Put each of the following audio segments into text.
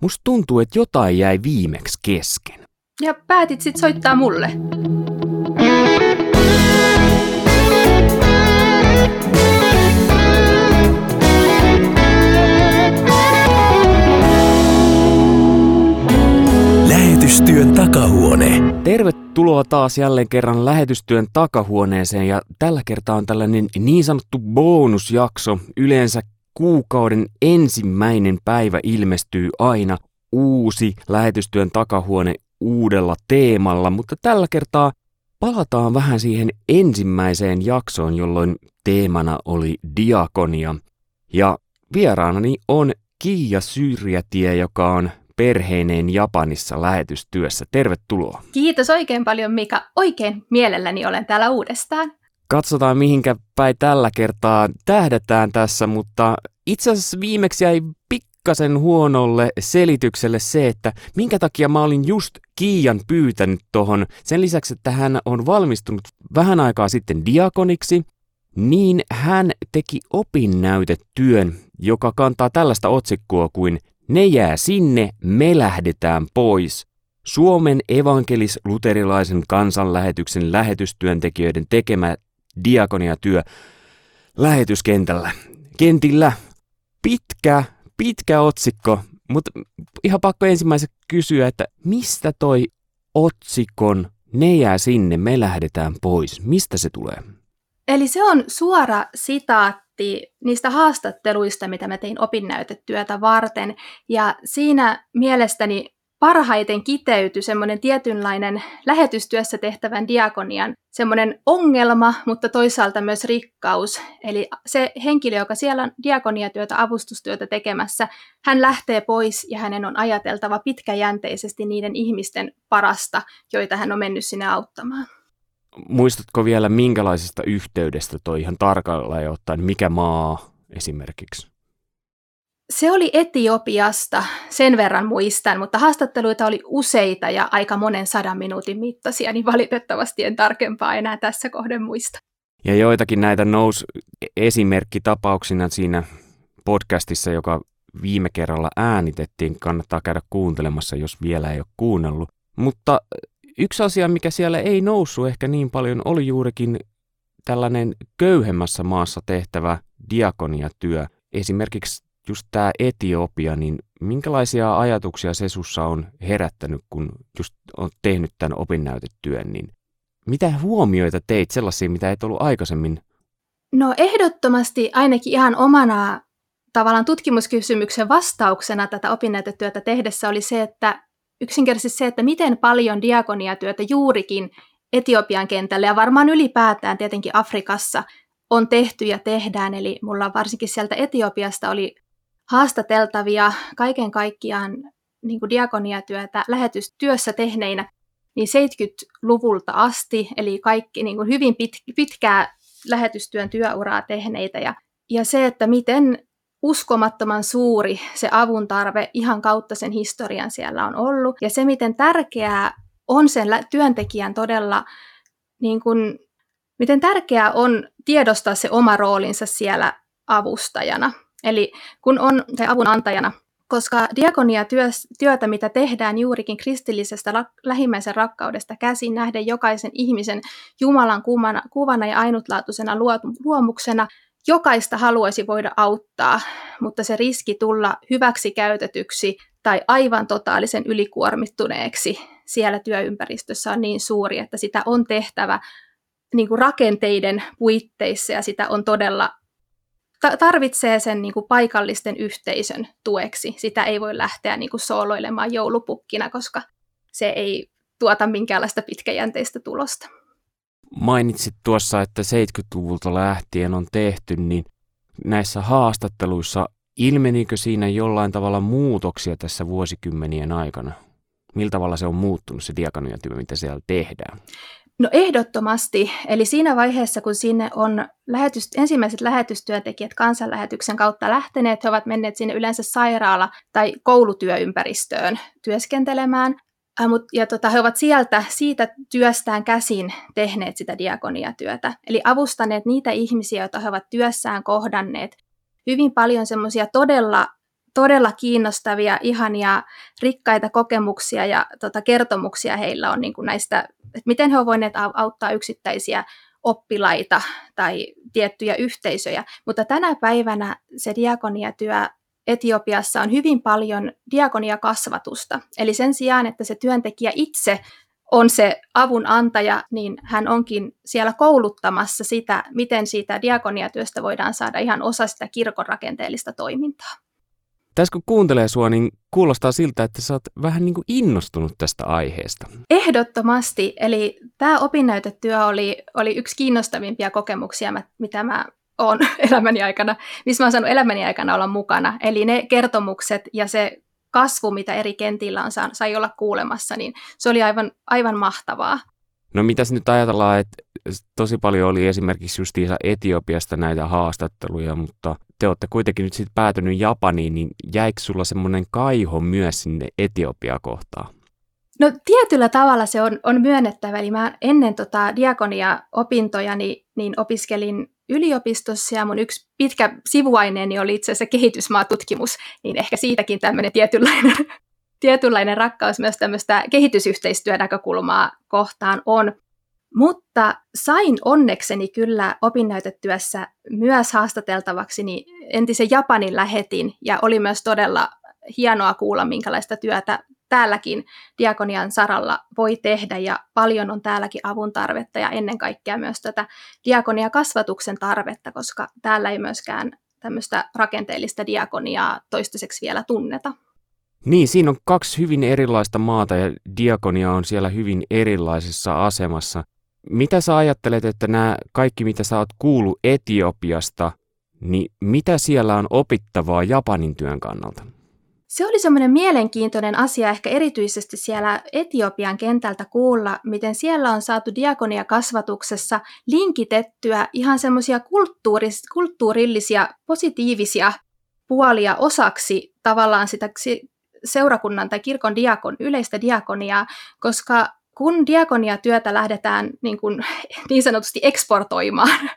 Musta tuntuu, että jotain jäi viimeksi kesken. Ja päätit sit soittaa mulle. Lähetystyön takahuone. Tervetuloa taas jälleen kerran lähetystyön takahuoneeseen ja tällä kertaa on tällainen niin sanottu bonusjakso. Yleensä kuukauden ensimmäinen päivä ilmestyy aina uusi lähetystyön takahuone uudella teemalla, mutta tällä kertaa palataan vähän siihen ensimmäiseen jaksoon, jolloin teemana oli diakonia. Ja vieraanani on Kiia Syrjätie, joka on perheineen Japanissa lähetystyössä. Tervetuloa. Kiitos oikein paljon Mika. Oikein mielelläni olen täällä uudestaan. Katsotaan mihinkä päin tällä kertaa tähdätään tässä, mutta itse asiassa viimeksi jäi pikkasen huonolle selitykselle se, että minkä takia mä olin just Kiian pyytänyt tohon. Sen lisäksi, että hän on valmistunut vähän aikaa sitten diakoniksi, niin hän teki opinnäytetyön, joka kantaa tällaista otsikkoa kuin Ne jää sinne, me lähdetään pois. Suomen evankelis-luterilaisen kansanlähetyksen lähetystyöntekijöiden tekemä diakoniatyö lähetyskentällä. Kentillä pitkä, pitkä otsikko, mutta ihan pakko ensimmäisenä kysyä, että mistä toi otsikon ne jää sinne, me lähdetään pois, mistä se tulee? Eli se on suora sitaatti niistä haastatteluista, mitä mä tein opinnäytetyötä varten. Ja siinä mielestäni parhaiten kiteytyi semmoinen tietynlainen lähetystyössä tehtävän diakonian semmoinen ongelma, mutta toisaalta myös rikkaus. Eli se henkilö, joka siellä on diakoniatyötä, avustustyötä tekemässä, hän lähtee pois ja hänen on ajateltava pitkäjänteisesti niiden ihmisten parasta, joita hän on mennyt sinne auttamaan. Muistatko vielä, minkälaisesta yhteydestä toi ihan tarkalleen ottaen, mikä maa esimerkiksi? Se oli Etiopiasta, sen verran muistan, mutta haastatteluita oli useita ja aika monen sadan minuutin mittaisia, niin valitettavasti en tarkempaa enää tässä kohden muista. Ja joitakin näitä nousi esimerkkitapauksina siinä podcastissa, joka viime kerralla äänitettiin. Kannattaa käydä kuuntelemassa, jos vielä ei ole kuunnellut. Mutta yksi asia, mikä siellä ei noussut ehkä niin paljon, oli juurikin tällainen köyhemmässä maassa tehtävä diakoniatyö. Esimerkiksi just tämä Etiopia, niin minkälaisia ajatuksia se sussa on herättänyt, kun just on tehnyt tämän opinnäytetyön, niin mitä huomioita teit sellaisia, mitä et ollut aikaisemmin? No ehdottomasti ainakin ihan omana tavallaan tutkimuskysymyksen vastauksena tätä opinnäytetyötä tehdessä oli se, että yksinkertaisesti se, että miten paljon diakoniatyötä juurikin Etiopian kentällä ja varmaan ylipäätään tietenkin Afrikassa on tehty ja tehdään. Eli mulla varsinkin sieltä Etiopiasta oli haastateltavia kaiken kaikkiaan niin kuin diakoniatyötä lähetystyössä tehneinä niin 70-luvulta asti, eli kaikki niin kuin hyvin pit, pitkää lähetystyön työuraa tehneitä. Ja, ja se, että miten uskomattoman suuri se avun tarve ihan kautta sen historian siellä on ollut. Ja se, miten tärkeää on sen työntekijän todella, niin kuin, miten tärkeää on tiedostaa se oma roolinsa siellä avustajana. Eli kun on tai avun antajana, koska diakonia työtä, mitä tehdään juurikin kristillisestä lähimmäisen rakkaudesta käsin nähden jokaisen ihmisen Jumalan kuvana, kuvana ja ainutlaatuisena luomuksena, jokaista haluaisi voida auttaa, mutta se riski tulla hyväksi käytetyksi tai aivan totaalisen ylikuormittuneeksi siellä työympäristössä on niin suuri, että sitä on tehtävä niin kuin rakenteiden puitteissa ja sitä on todella tarvitsee sen niin kuin paikallisten yhteisön tueksi. Sitä ei voi lähteä niin kuin sooloilemaan joulupukkina, koska se ei tuota minkäänlaista pitkäjänteistä tulosta. Mainitsit tuossa, että 70-luvulta lähtien on tehty, niin näissä haastatteluissa ilmenikö siinä jollain tavalla muutoksia tässä vuosikymmenien aikana? Millä tavalla se on muuttunut se diakoniatyö, mitä siellä tehdään? No ehdottomasti. Eli siinä vaiheessa, kun sinne on lähetys, ensimmäiset lähetystyöntekijät kansanlähetyksen kautta lähteneet, he ovat menneet sinne yleensä sairaala- tai koulutyöympäristöön työskentelemään. Ja tota, he ovat sieltä, siitä työstään käsin tehneet sitä diakoniatyötä. Eli avustaneet niitä ihmisiä, joita he ovat työssään kohdanneet. Hyvin paljon semmoisia todella todella kiinnostavia, ihania, rikkaita kokemuksia ja tota, kertomuksia heillä on niin kuin näistä, että miten he ovat voineet auttaa yksittäisiä oppilaita tai tiettyjä yhteisöjä. Mutta tänä päivänä se diakoniatyö Etiopiassa on hyvin paljon diakoniakasvatusta. Eli sen sijaan, että se työntekijä itse on se avun antaja, niin hän onkin siellä kouluttamassa sitä, miten siitä diakoniatyöstä voidaan saada ihan osa sitä kirkon rakenteellista toimintaa. Tässä kun kuuntelee sua, niin kuulostaa siltä, että sä oot vähän niin kuin innostunut tästä aiheesta. Ehdottomasti. Eli tämä opinnäytetyö oli, oli yksi kiinnostavimpia kokemuksia, mitä mä oon elämäni aikana, missä mä oon saanut elämäni aikana olla mukana. Eli ne kertomukset ja se kasvu, mitä eri kentillä on saanut, sai olla kuulemassa, niin se oli aivan, aivan mahtavaa. No mitäs nyt ajatellaan, että tosi paljon oli esimerkiksi justiinsa Etiopiasta näitä haastatteluja, mutta te olette kuitenkin nyt sitten päätynyt Japaniin, niin jäikö sulla semmoinen kaiho myös sinne Etiopia kohtaan? No tietyllä tavalla se on, on myönnettävä. Eli mä ennen tota diakonia-opintojani niin opiskelin yliopistossa ja mun yksi pitkä sivuaineeni oli itse asiassa kehitysmaatutkimus, niin ehkä siitäkin tämmöinen tietynlainen, tietynlainen rakkaus myös tämmöistä kehitysyhteistyönäkökulmaa kohtaan on. Mutta sain onnekseni kyllä opinnäytetyössä myös haastateltavaksi niin entisen Japanin lähetin ja oli myös todella hienoa kuulla, minkälaista työtä täälläkin diakonian saralla voi tehdä ja paljon on täälläkin avun tarvetta ja ennen kaikkea myös tätä diakonia kasvatuksen tarvetta, koska täällä ei myöskään tämmöistä rakenteellista diakoniaa toistaiseksi vielä tunneta. Niin, siinä on kaksi hyvin erilaista maata ja diakonia on siellä hyvin erilaisessa asemassa. Mitä sä ajattelet, että nämä kaikki, mitä sä oot kuullut Etiopiasta, niin mitä siellä on opittavaa Japanin työn kannalta? Se oli semmoinen mielenkiintoinen asia ehkä erityisesti siellä Etiopian kentältä kuulla, miten siellä on saatu diakonia-kasvatuksessa linkitettyä ihan semmoisia kulttuuris- kulttuurillisia, positiivisia puolia osaksi tavallaan sitä seurakunnan tai kirkon diakon, yleistä diakoniaa, koska kun diakoniatyötä lähdetään niin, kuin, niin sanotusti eksportoimaan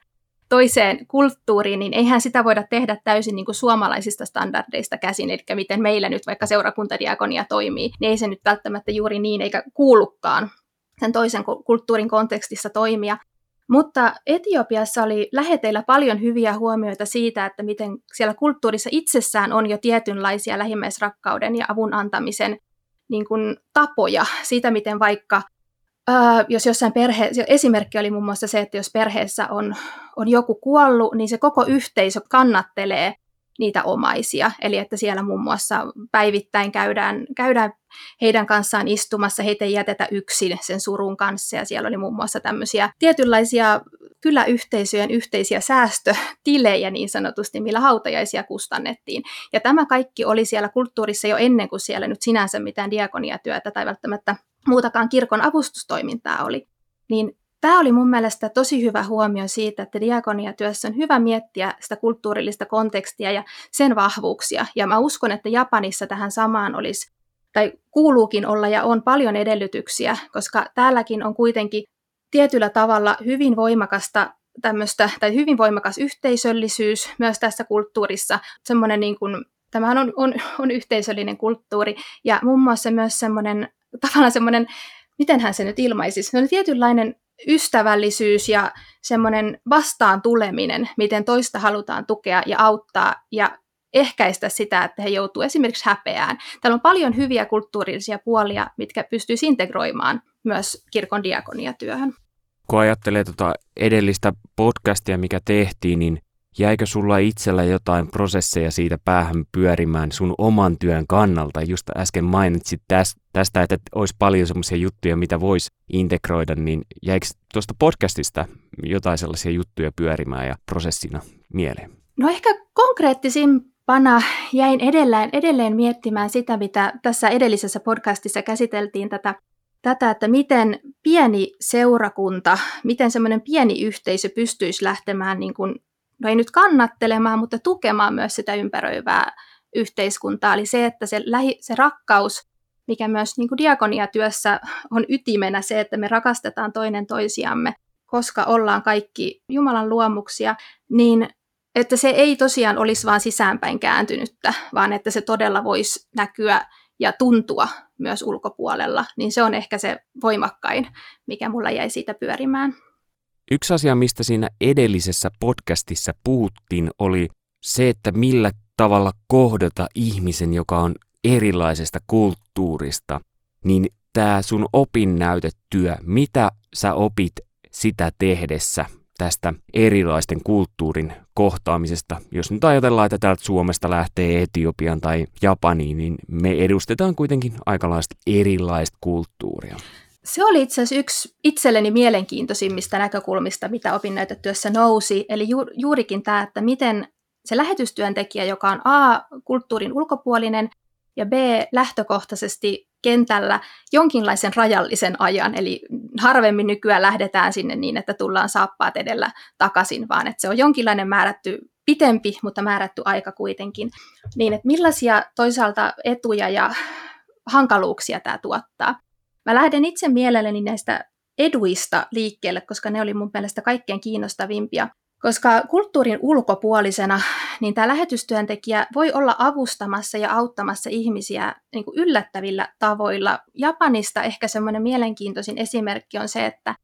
toiseen kulttuuriin, niin eihän sitä voida tehdä täysin niin kuin suomalaisista standardeista käsin, eli miten meillä nyt vaikka seurakuntadiakonia toimii, niin ei se nyt välttämättä juuri niin eikä kuulukaan sen toisen kulttuurin kontekstissa toimia. Mutta Etiopiassa oli läheteillä paljon hyviä huomioita siitä, että miten siellä kulttuurissa itsessään on jo tietynlaisia lähimmäisrakkauden ja avun antamisen niin kuin tapoja siitä, miten vaikka Uh, jos jossain perhe, esimerkki oli muun muassa se, että jos perheessä on, on joku kuollut, niin se koko yhteisö kannattelee niitä omaisia. Eli että siellä muun muassa päivittäin käydään, käydään heidän kanssaan istumassa, heitä ei jätetä yksin sen surun kanssa. Ja siellä oli muun muassa tämmöisiä tietynlaisia kyläyhteisöjen yhteisiä säästötilejä niin sanotusti, millä hautajaisia kustannettiin. Ja tämä kaikki oli siellä kulttuurissa jo ennen kuin siellä nyt sinänsä mitään diakoniatyötä tai välttämättä muutakaan kirkon avustustoimintaa oli. Niin tämä oli mun mielestä tosi hyvä huomio siitä, että diakoniatyössä on hyvä miettiä sitä kulttuurillista kontekstia ja sen vahvuuksia. Ja mä uskon, että Japanissa tähän samaan olisi, tai kuuluukin olla ja on paljon edellytyksiä, koska täälläkin on kuitenkin tietyllä tavalla hyvin voimakasta tämmöistä, tai hyvin voimakas yhteisöllisyys myös tässä kulttuurissa. Semmoinen niin kuin, tämähän on, on, on yhteisöllinen kulttuuri ja muun muassa myös semmoinen tavallaan semmoinen, miten hän se nyt ilmaisisi, se on tietynlainen ystävällisyys ja semmoinen vastaan tuleminen, miten toista halutaan tukea ja auttaa ja ehkäistä sitä, että he joutuu esimerkiksi häpeään. Täällä on paljon hyviä kulttuurillisia puolia, mitkä pystyisi integroimaan myös kirkon diakoniatyöhön. Kun ajattelee tuota edellistä podcastia, mikä tehtiin, niin Jäikö sulla itsellä jotain prosesseja siitä päähän pyörimään sun oman työn kannalta? Just äsken mainitsit tästä, että olisi paljon semmoisia juttuja, mitä voisi integroida, niin jäikö tuosta podcastista jotain sellaisia juttuja pyörimään ja prosessina mieleen? No ehkä konkreettisimpana jäin edelleen, edelleen miettimään sitä, mitä tässä edellisessä podcastissa käsiteltiin tätä tätä, että miten pieni seurakunta, miten semmoinen pieni yhteisö pystyisi lähtemään niin kuin no ei nyt kannattelemaan, mutta tukemaan myös sitä ympäröivää yhteiskuntaa. Eli se, että se, lähi, se rakkaus, mikä myös niin kuin diakoniatyössä on ytimenä se, että me rakastetaan toinen toisiamme, koska ollaan kaikki Jumalan luomuksia, niin että se ei tosiaan olisi vain sisäänpäin kääntynyttä, vaan että se todella voisi näkyä ja tuntua myös ulkopuolella, niin se on ehkä se voimakkain, mikä mulla jäi siitä pyörimään. Yksi asia, mistä siinä edellisessä podcastissa puhuttiin, oli se, että millä tavalla kohdata ihmisen, joka on erilaisesta kulttuurista, niin tämä sun opinnäytetyö, mitä sä opit sitä tehdessä tästä erilaisten kulttuurin kohtaamisesta. Jos nyt ajatellaan, että täältä Suomesta lähtee Etiopian tai Japaniin, niin me edustetaan kuitenkin aikalaista erilaista kulttuuria. Se oli itse asiassa yksi itselleni mielenkiintoisimmista näkökulmista, mitä opinnäytetyössä nousi. Eli ju- juurikin tämä, että miten se lähetystyöntekijä, joka on A, kulttuurin ulkopuolinen, ja B, lähtökohtaisesti kentällä jonkinlaisen rajallisen ajan, eli harvemmin nykyään lähdetään sinne niin, että tullaan saappaat edellä takaisin, vaan että se on jonkinlainen määrätty pitempi, mutta määrätty aika kuitenkin. Niin, että millaisia toisaalta etuja ja hankaluuksia tämä tuottaa. Mä lähden itse mielelläni näistä eduista liikkeelle, koska ne oli mun mielestä kaikkein kiinnostavimpia. Koska kulttuurin ulkopuolisena, niin tämä lähetystyöntekijä voi olla avustamassa ja auttamassa ihmisiä niin kuin yllättävillä tavoilla. Japanista ehkä semmoinen mielenkiintoisin esimerkki on se, että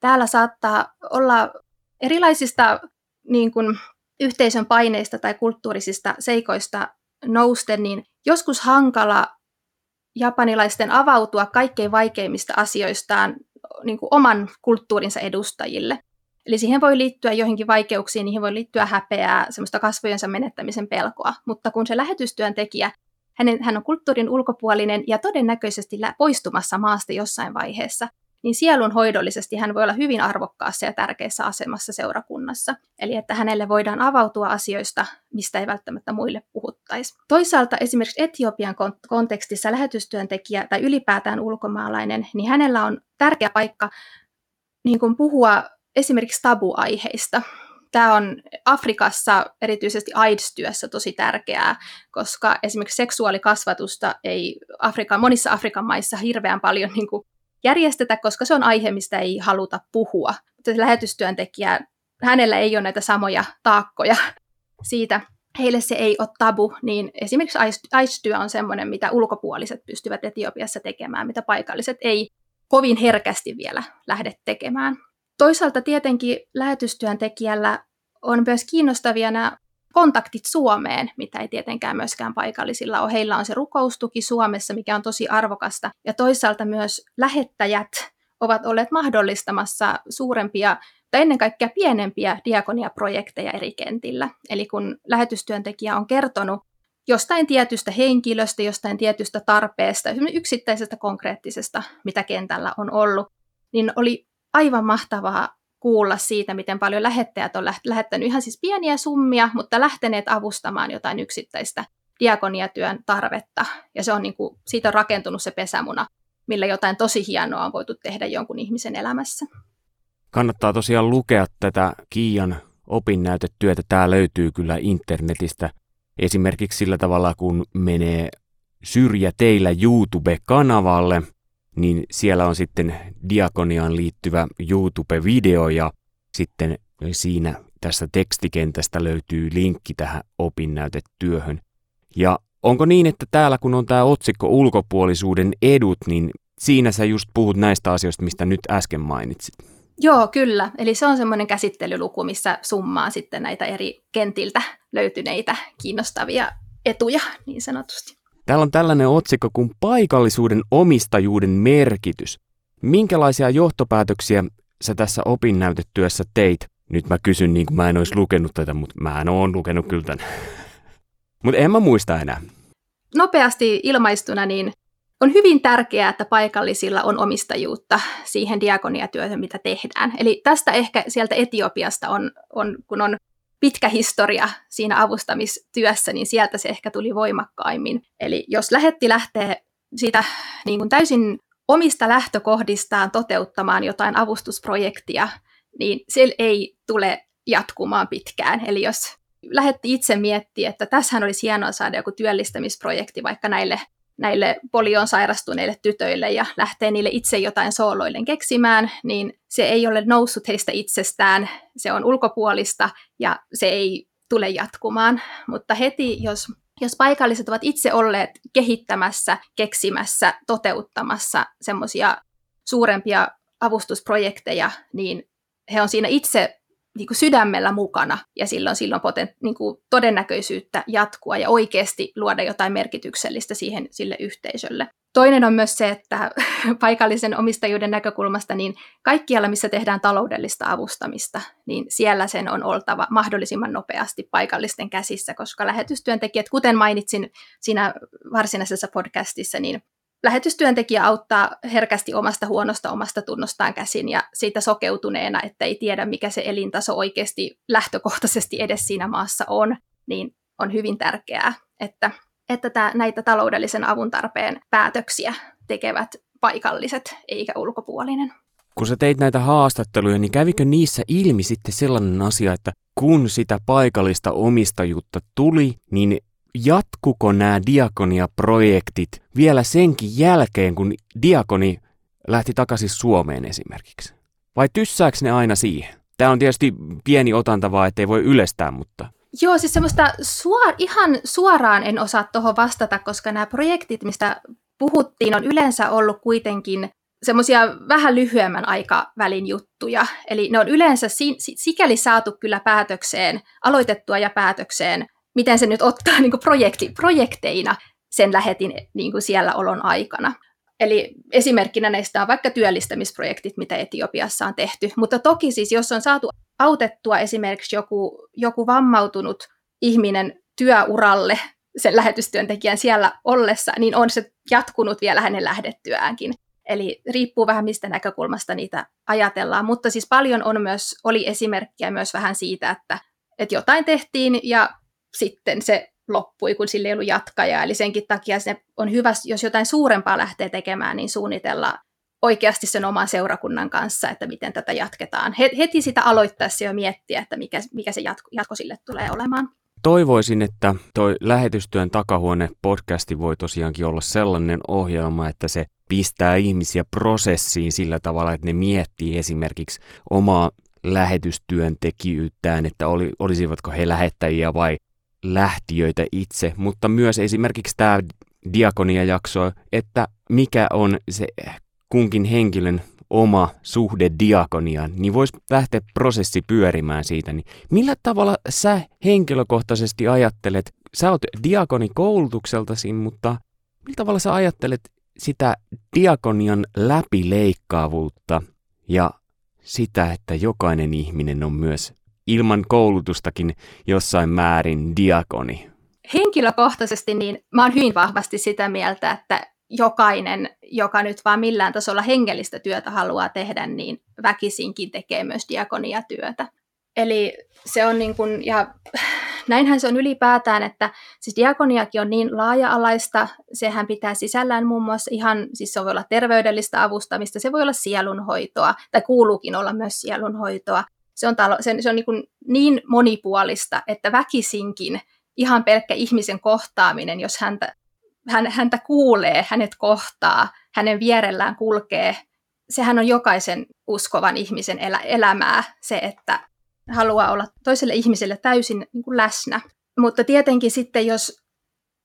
täällä saattaa olla erilaisista niin kuin, yhteisön paineista tai kulttuurisista seikoista nousten, niin joskus hankala japanilaisten avautua kaikkein vaikeimmista asioistaan niin kuin oman kulttuurinsa edustajille. Eli siihen voi liittyä joihinkin vaikeuksiin, niihin voi liittyä häpeää, semmoista kasvojensa menettämisen pelkoa. Mutta kun se lähetystyöntekijä, hänen, hän on kulttuurin ulkopuolinen ja todennäköisesti poistumassa maasta jossain vaiheessa, niin sielun hoidollisesti hän voi olla hyvin arvokkaassa ja tärkeässä asemassa seurakunnassa. Eli että hänelle voidaan avautua asioista, mistä ei välttämättä muille puhuttaisi. Toisaalta esimerkiksi Etiopian kontekstissa lähetystyöntekijä tai ylipäätään ulkomaalainen, niin hänellä on tärkeä paikka niin kuin puhua esimerkiksi tabuaiheista. Tämä on Afrikassa, erityisesti AIDS-työssä, tosi tärkeää, koska esimerkiksi seksuaalikasvatusta ei Afrikan, monissa Afrikan maissa hirveän paljon niin kuin järjestetä, koska se on aihe, mistä ei haluta puhua. Mutta lähetystyöntekijä, hänellä ei ole näitä samoja taakkoja siitä. Heille se ei ole tabu, niin esimerkiksi AIDS-työ on sellainen, mitä ulkopuoliset pystyvät Etiopiassa tekemään, mitä paikalliset ei kovin herkästi vielä lähde tekemään. Toisaalta tietenkin lähetystyöntekijällä on myös kiinnostavia nämä kontaktit Suomeen, mitä ei tietenkään myöskään paikallisilla ole. Heillä on se rukoustuki Suomessa, mikä on tosi arvokasta. Ja toisaalta myös lähettäjät ovat olleet mahdollistamassa suurempia tai ennen kaikkea pienempiä diakoniaprojekteja eri kentillä. Eli kun lähetystyöntekijä on kertonut jostain tietystä henkilöstä, jostain tietystä tarpeesta, yksittäisestä konkreettisesta, mitä kentällä on ollut, niin oli aivan mahtavaa kuulla siitä, miten paljon lähettäjät on lähettänyt ihan siis pieniä summia, mutta lähteneet avustamaan jotain yksittäistä diakoniatyön tarvetta. Ja se on niin kuin, siitä on rakentunut se pesämuna, millä jotain tosi hienoa on voitu tehdä jonkun ihmisen elämässä. Kannattaa tosiaan lukea tätä Kiian opinnäytetyötä. Tämä löytyy kyllä internetistä. Esimerkiksi sillä tavalla, kun menee syrjä teillä YouTube-kanavalle – niin siellä on sitten diakoniaan liittyvä YouTube-video ja sitten siinä tästä tekstikentästä löytyy linkki tähän opinnäytetyöhön. Ja onko niin, että täällä kun on tämä otsikko ulkopuolisuuden edut, niin siinä sä just puhut näistä asioista, mistä nyt äsken mainitsit? Joo, kyllä. Eli se on semmoinen käsittelyluku, missä summaa sitten näitä eri kentiltä löytyneitä kiinnostavia etuja niin sanotusti. Täällä on tällainen otsikko kuin paikallisuuden omistajuuden merkitys. Minkälaisia johtopäätöksiä sä tässä opinnäytetyössä teit? Nyt mä kysyn niin kuin mä en olisi lukenut tätä, mutta mä en ole lukenut kyllä tämän. mutta en mä muista enää. Nopeasti ilmaistuna, niin on hyvin tärkeää, että paikallisilla on omistajuutta siihen diakoniatyöhön, mitä tehdään. Eli tästä ehkä sieltä Etiopiasta on, on kun on pitkä historia siinä avustamistyössä, niin sieltä se ehkä tuli voimakkaimmin. Eli jos lähetti lähtee siitä niin kuin täysin omista lähtökohdistaan toteuttamaan jotain avustusprojektia, niin se ei tule jatkumaan pitkään. Eli jos lähetti itse miettiä, että tässähän olisi hienoa saada joku työllistämisprojekti vaikka näille näille polion sairastuneille tytöille ja lähtee niille itse jotain sooloillen keksimään, niin se ei ole noussut heistä itsestään, se on ulkopuolista ja se ei tule jatkumaan. Mutta heti, jos, jos paikalliset ovat itse olleet kehittämässä, keksimässä, toteuttamassa semmoisia suurempia avustusprojekteja, niin he on siinä itse niin kuin sydämellä mukana ja silloin, silloin poten, niin kuin todennäköisyyttä jatkua ja oikeasti luoda jotain merkityksellistä siihen sille yhteisölle. Toinen on myös se, että paikallisen omistajuuden näkökulmasta niin kaikkialla, missä tehdään taloudellista avustamista, niin siellä sen on oltava mahdollisimman nopeasti paikallisten käsissä, koska lähetystyöntekijät, kuten mainitsin siinä varsinaisessa podcastissa, niin lähetystyöntekijä auttaa herkästi omasta huonosta omasta tunnostaan käsin ja siitä sokeutuneena, että ei tiedä mikä se elintaso oikeasti lähtökohtaisesti edes siinä maassa on, niin on hyvin tärkeää, että, että tämä, näitä taloudellisen avun tarpeen päätöksiä tekevät paikalliset eikä ulkopuolinen. Kun sä teit näitä haastatteluja, niin kävikö niissä ilmi sitten sellainen asia, että kun sitä paikallista omistajuutta tuli, niin jatkuko nämä diakonia-projektit vielä senkin jälkeen, kun diakoni lähti takaisin Suomeen esimerkiksi? Vai tyssääkö ne aina siihen? Tämä on tietysti pieni otanta vaan, ettei voi ylestää, mutta... Joo, siis semmoista suor, ihan suoraan en osaa tuohon vastata, koska nämä projektit, mistä puhuttiin, on yleensä ollut kuitenkin semmoisia vähän lyhyemmän aikavälin juttuja. Eli ne on yleensä sikäli saatu kyllä päätökseen, aloitettua ja päätökseen miten se nyt ottaa niin projekti, projekteina sen lähetin niin siellä olon aikana. Eli esimerkkinä näistä on vaikka työllistämisprojektit, mitä Etiopiassa on tehty. Mutta toki siis, jos on saatu autettua esimerkiksi joku, joku vammautunut ihminen työuralle sen lähetystyöntekijän siellä ollessa, niin on se jatkunut vielä hänen lähdettyäänkin. Eli riippuu vähän mistä näkökulmasta niitä ajatellaan, mutta siis paljon on myös, oli esimerkkiä myös vähän siitä, että, että jotain tehtiin ja sitten se loppui, kun sillä ei ollut jatkajaa. Eli senkin takia se on hyvä, jos jotain suurempaa lähtee tekemään, niin suunnitella oikeasti sen oman seurakunnan kanssa, että miten tätä jatketaan. Heti sitä aloittaessa jo miettiä, että mikä, mikä se jatko, jatko sille tulee olemaan. Toivoisin, että toi lähetystyön takahuone podcasti voi tosiaankin olla sellainen ohjelma, että se pistää ihmisiä prosessiin sillä tavalla, että ne miettii esimerkiksi omaa lähetystyöntekijyyttään, että oli, olisivatko he lähettäjiä vai lähtiöitä itse, mutta myös esimerkiksi tämä diakonia-jakso, että mikä on se kunkin henkilön oma suhde diakoniaan, niin voisi lähteä prosessi pyörimään siitä. Niin millä tavalla sä henkilökohtaisesti ajattelet, sä oot diakonikoulutukseltasi, mutta millä tavalla sä ajattelet sitä diakonian läpileikkaavuutta ja sitä, että jokainen ihminen on myös ilman koulutustakin jossain määrin diakoni? Henkilökohtaisesti niin mä oon hyvin vahvasti sitä mieltä, että jokainen, joka nyt vaan millään tasolla hengellistä työtä haluaa tehdä, niin väkisinkin tekee myös diakoniatyötä. Eli se on niin kuin, ja näinhän se on ylipäätään, että siis diakoniakin on niin laaja-alaista, sehän pitää sisällään muun muassa ihan, siis se voi olla terveydellistä avustamista, se voi olla sielunhoitoa, tai kuuluukin olla myös sielunhoitoa, se on, talo, se, se on niin, niin monipuolista, että väkisinkin ihan pelkkä ihmisen kohtaaminen, jos häntä, hän, häntä kuulee, hänet kohtaa, hänen vierellään kulkee, sehän on jokaisen uskovan ihmisen elä, elämää se, että haluaa olla toiselle ihmiselle täysin niin kuin läsnä. Mutta tietenkin sitten, jos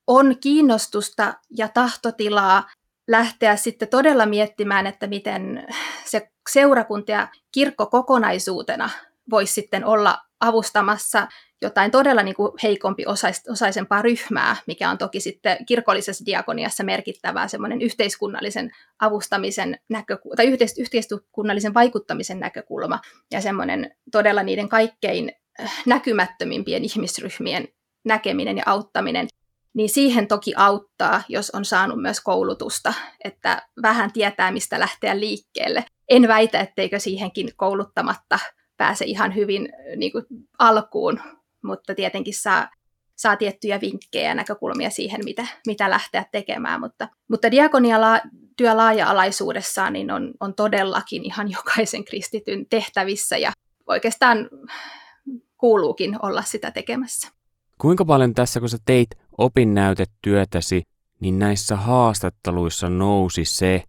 on kiinnostusta ja tahtotilaa lähteä sitten todella miettimään, että miten se seurakunta ja kirkko kokonaisuutena voisi sitten olla avustamassa jotain todella niin kuin heikompi osaisempaa ryhmää, mikä on toki sitten kirkollisessa diakoniassa merkittävää semmoinen yhteiskunnallisen avustamisen näkökulma, tai yhteiskunnallisen vaikuttamisen näkökulma, ja semmoinen todella niiden kaikkein äh, näkymättömimpien ihmisryhmien näkeminen ja auttaminen, niin siihen toki auttaa, jos on saanut myös koulutusta, että vähän tietää, mistä lähteä liikkeelle. En väitä, etteikö siihenkin kouluttamatta pääse ihan hyvin niin kuin alkuun, mutta tietenkin saa, saa tiettyjä vinkkejä ja näkökulmia siihen, mitä, mitä lähteä tekemään. Mutta, mutta diakonia työ laaja-alaisuudessaan niin on, on todellakin ihan jokaisen kristityn tehtävissä ja oikeastaan kuuluukin olla sitä tekemässä. Kuinka paljon tässä, kun sä teit opinnäytetyötäsi, niin näissä haastatteluissa nousi se,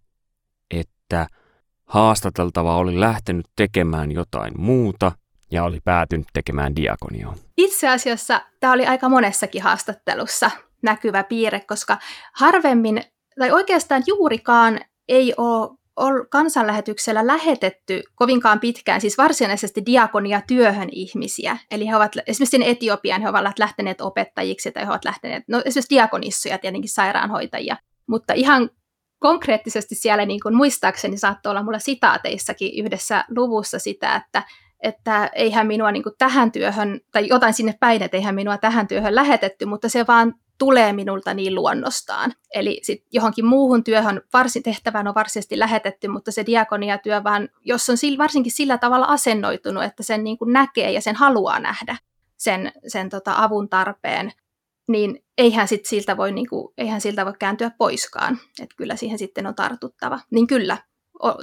että haastateltava oli lähtenyt tekemään jotain muuta ja oli päätynyt tekemään diakonioa? Itse asiassa tämä oli aika monessakin haastattelussa näkyvä piirre, koska harvemmin, tai oikeastaan juurikaan ei ole kansanlähetyksellä lähetetty kovinkaan pitkään, siis varsinaisesti diakonia työhön ihmisiä. Eli he ovat, esimerkiksi Etiopian he ovat lähteneet opettajiksi tai he ovat lähteneet, no esimerkiksi diakonissoja, tietenkin sairaanhoitajia. Mutta ihan konkreettisesti siellä niin kuin muistaakseni saattoi olla mulla sitaateissakin yhdessä luvussa sitä, että että eihän minua niin kuin tähän työhön, tai jotain sinne päin, että eihän minua tähän työhön lähetetty, mutta se vaan tulee minulta niin luonnostaan. Eli sit johonkin muuhun työhön varsin tehtävään on varsinaisesti lähetetty, mutta se diakoniatyö vaan, jos on sillä, varsinkin sillä tavalla asennoitunut, että sen niin kuin näkee ja sen haluaa nähdä, sen, sen tota avun tarpeen, niin eihän, sit siltä voi, niin kuin, eihän siltä voi kääntyä poiskaan. Että kyllä siihen sitten on tartuttava. Niin kyllä,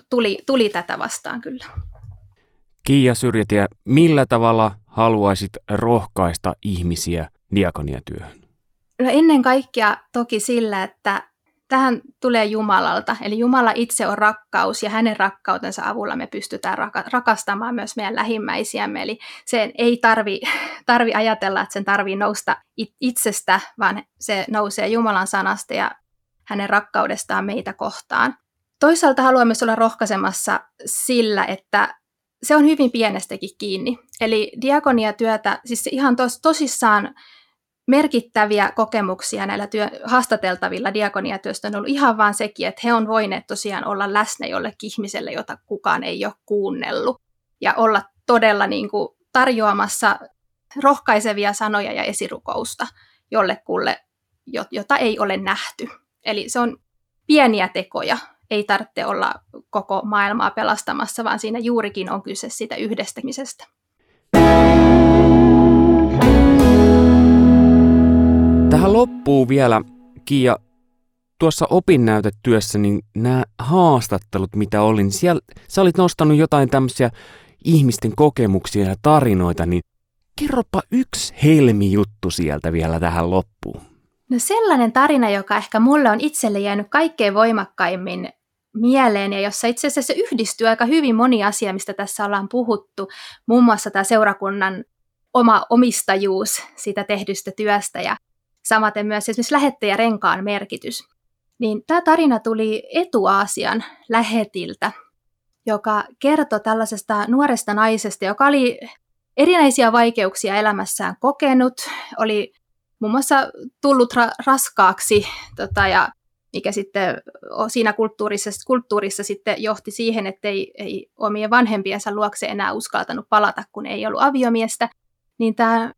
tuli, tuli tätä vastaan kyllä. Kiia Syrjätiä, millä tavalla haluaisit rohkaista ihmisiä diakoniatyöhön? No ennen kaikkea toki sillä, että tähän tulee Jumalalta. Eli Jumala itse on rakkaus ja hänen rakkautensa avulla me pystytään rakastamaan myös meidän lähimmäisiämme. Eli sen ei tarvi, tarvi ajatella, että sen tarvii nousta itsestä, vaan se nousee Jumalan sanasta ja hänen rakkaudestaan meitä kohtaan. Toisaalta haluamme olla rohkaisemassa sillä, että se on hyvin pienestäkin kiinni. Eli diakoniatyötä, siis ihan tos, tosissaan merkittäviä kokemuksia näillä työ, haastateltavilla diakoniatyöstä on ollut ihan vaan sekin, että he on voineet tosiaan olla läsnä jollekin ihmiselle, jota kukaan ei ole kuunnellut. Ja olla todella niin kuin tarjoamassa rohkaisevia sanoja ja esirukousta jollekulle, jota ei ole nähty. Eli se on pieniä tekoja. Ei tarvitse olla koko maailmaa pelastamassa, vaan siinä juurikin on kyse siitä yhdistämisestä. Tähän loppuu vielä, Kiia, tuossa opinnäytetyössä, niin nämä haastattelut, mitä olin, siellä sä olit nostanut jotain tämmöisiä ihmisten kokemuksia ja tarinoita, niin kerropa yksi helmi-juttu sieltä vielä tähän loppuun. No sellainen tarina, joka ehkä mulle on itselle jäänyt kaikkein voimakkaimmin mieleen ja jossa itse asiassa yhdistyy aika hyvin moni asia, mistä tässä ollaan puhuttu. Muun muassa tämä seurakunnan oma omistajuus siitä tehdystä työstä ja samaten myös esimerkiksi lähettäjärenkaan merkitys. Niin tämä tarina tuli Etuaasian lähetiltä, joka kertoi tällaisesta nuoresta naisesta, joka oli erinäisiä vaikeuksia elämässään kokenut, oli muun muassa tullut ra- raskaaksi tota, ja mikä sitten siinä kulttuurissa, kulttuurissa sitten johti siihen, että ei, ei omien vanhempiensa luokse enää uskaltanut palata, kun ei ollut aviomiestä, niin tämä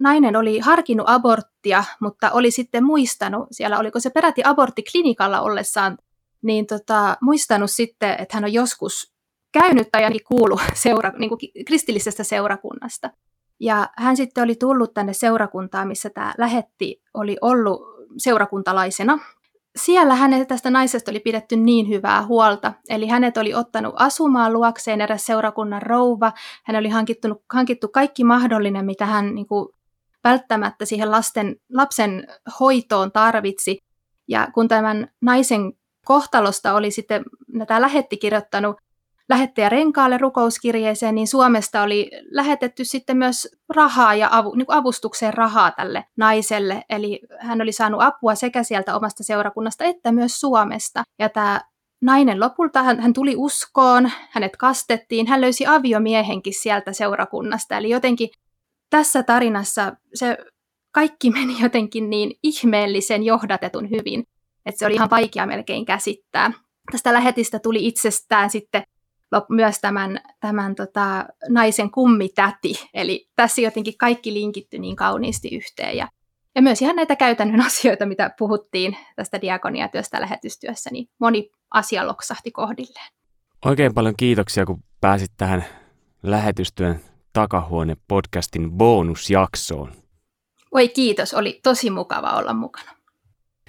nainen oli harkinnut aborttia, mutta oli sitten muistanut, siellä oliko se peräti aborttiklinikalla ollessaan, niin tota, muistanut sitten, että hän on joskus käynyt tai ainakin kuullut seura, niin kuin kristillisestä seurakunnasta. Ja hän sitten oli tullut tänne seurakuntaan, missä tämä lähetti oli ollut seurakuntalaisena. Siellä hänet tästä naisesta oli pidetty niin hyvää huolta, eli hänet oli ottanut asumaan luokseen eräs seurakunnan rouva. Hän oli hankittu, hankittu kaikki mahdollinen, mitä hän niin kuin, välttämättä siihen lasten, lapsen hoitoon tarvitsi. Ja kun tämän naisen kohtalosta oli sitten tämä lähetti kirjoittanut lähettäjä renkaalle rukouskirjeeseen, niin Suomesta oli lähetetty sitten myös rahaa ja avu, niin avustukseen rahaa tälle naiselle. Eli hän oli saanut apua sekä sieltä omasta seurakunnasta että myös Suomesta. Ja tämä nainen lopulta, hän, hän tuli uskoon, hänet kastettiin, hän löysi aviomiehenkin sieltä seurakunnasta. Eli jotenkin tässä tarinassa se kaikki meni jotenkin niin ihmeellisen johdatetun hyvin, että se oli ihan vaikea melkein käsittää. Tästä lähetistä tuli itsestään sitten myös tämän, tämän tota, naisen kummitäti, eli tässä jotenkin kaikki linkittyi niin kauniisti yhteen. Ja, ja myös ihan näitä käytännön asioita, mitä puhuttiin tästä diakoniatyöstä lähetystyössä, niin moni asia loksahti kohdilleen. Oikein paljon kiitoksia, kun pääsit tähän lähetystyön Takahuone-podcastin bonusjaksoon. Oi kiitos, oli tosi mukava olla mukana.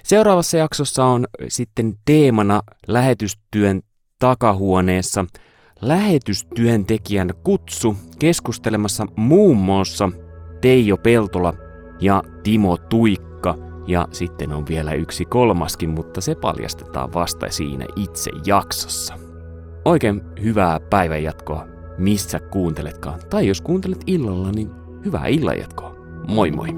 Seuraavassa jaksossa on sitten teemana lähetystyön takahuoneessa lähetystyöntekijän kutsu keskustelemassa muun muassa Teijo Peltola ja Timo Tuikka. Ja sitten on vielä yksi kolmaskin, mutta se paljastetaan vasta siinä itse jaksossa. Oikein hyvää päivänjatkoa missä kuunteletkaan. Tai jos kuuntelet illalla, niin hyvää illanjatkoa. Moi moi!